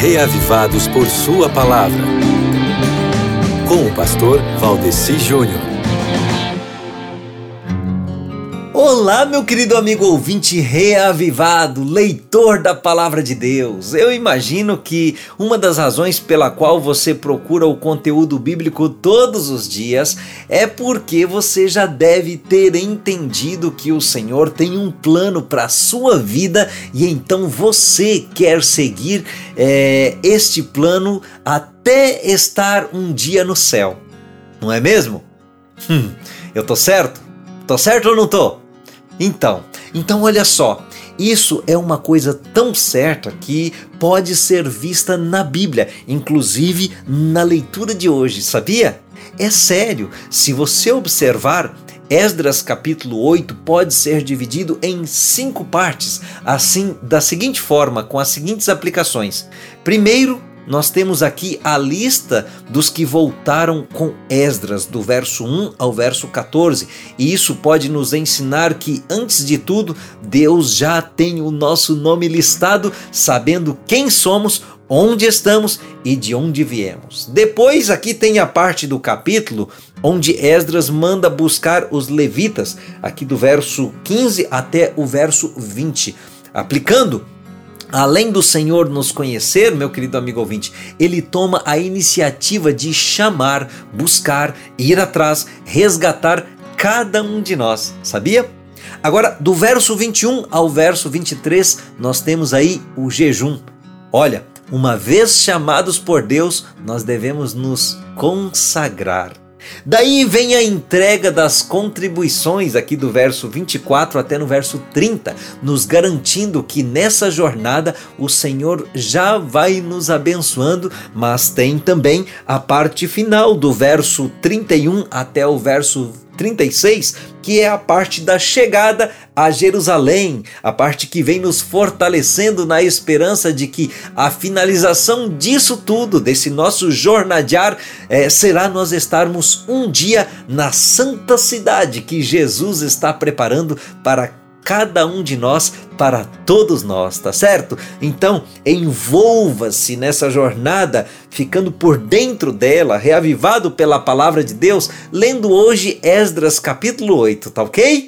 reavivados por Sua palavra. Com o pastor Valdeci Júnior. Olá, meu querido amigo ouvinte reavivado, leitor da palavra de Deus. Eu imagino que uma das razões pela qual você procura o conteúdo bíblico todos os dias é porque você já deve ter entendido que o Senhor tem um plano para a sua vida e então você quer seguir é, este plano até estar um dia no céu. Não é mesmo? Hum, eu tô certo? Tô certo ou não tô? Então, então olha só, isso é uma coisa tão certa que pode ser vista na Bíblia, inclusive na leitura de hoje, sabia? É sério, se você observar, Esdras capítulo 8 pode ser dividido em cinco partes, assim da seguinte forma, com as seguintes aplicações. Primeiro, nós temos aqui a lista dos que voltaram com Esdras, do verso 1 ao verso 14. E isso pode nos ensinar que, antes de tudo, Deus já tem o nosso nome listado, sabendo quem somos, onde estamos e de onde viemos. Depois, aqui tem a parte do capítulo onde Esdras manda buscar os levitas, aqui do verso 15 até o verso 20, aplicando Além do Senhor nos conhecer, meu querido amigo ouvinte, ele toma a iniciativa de chamar, buscar, ir atrás, resgatar cada um de nós, sabia? Agora, do verso 21 ao verso 23, nós temos aí o jejum. Olha, uma vez chamados por Deus, nós devemos nos consagrar. Daí vem a entrega das contribuições, aqui do verso 24 até no verso 30, nos garantindo que nessa jornada o Senhor já vai nos abençoando, mas tem também a parte final, do verso 31 até o verso 36, que é a parte da chegada a Jerusalém, a parte que vem nos fortalecendo na esperança de que a finalização disso tudo, desse nosso jornadear, é, será nós estarmos um dia na santa cidade que Jesus está preparando para cada um de nós para todos nós, tá certo? Então, envolva-se nessa jornada, ficando por dentro dela, reavivado pela palavra de Deus, lendo hoje Esdras capítulo 8, tá ok?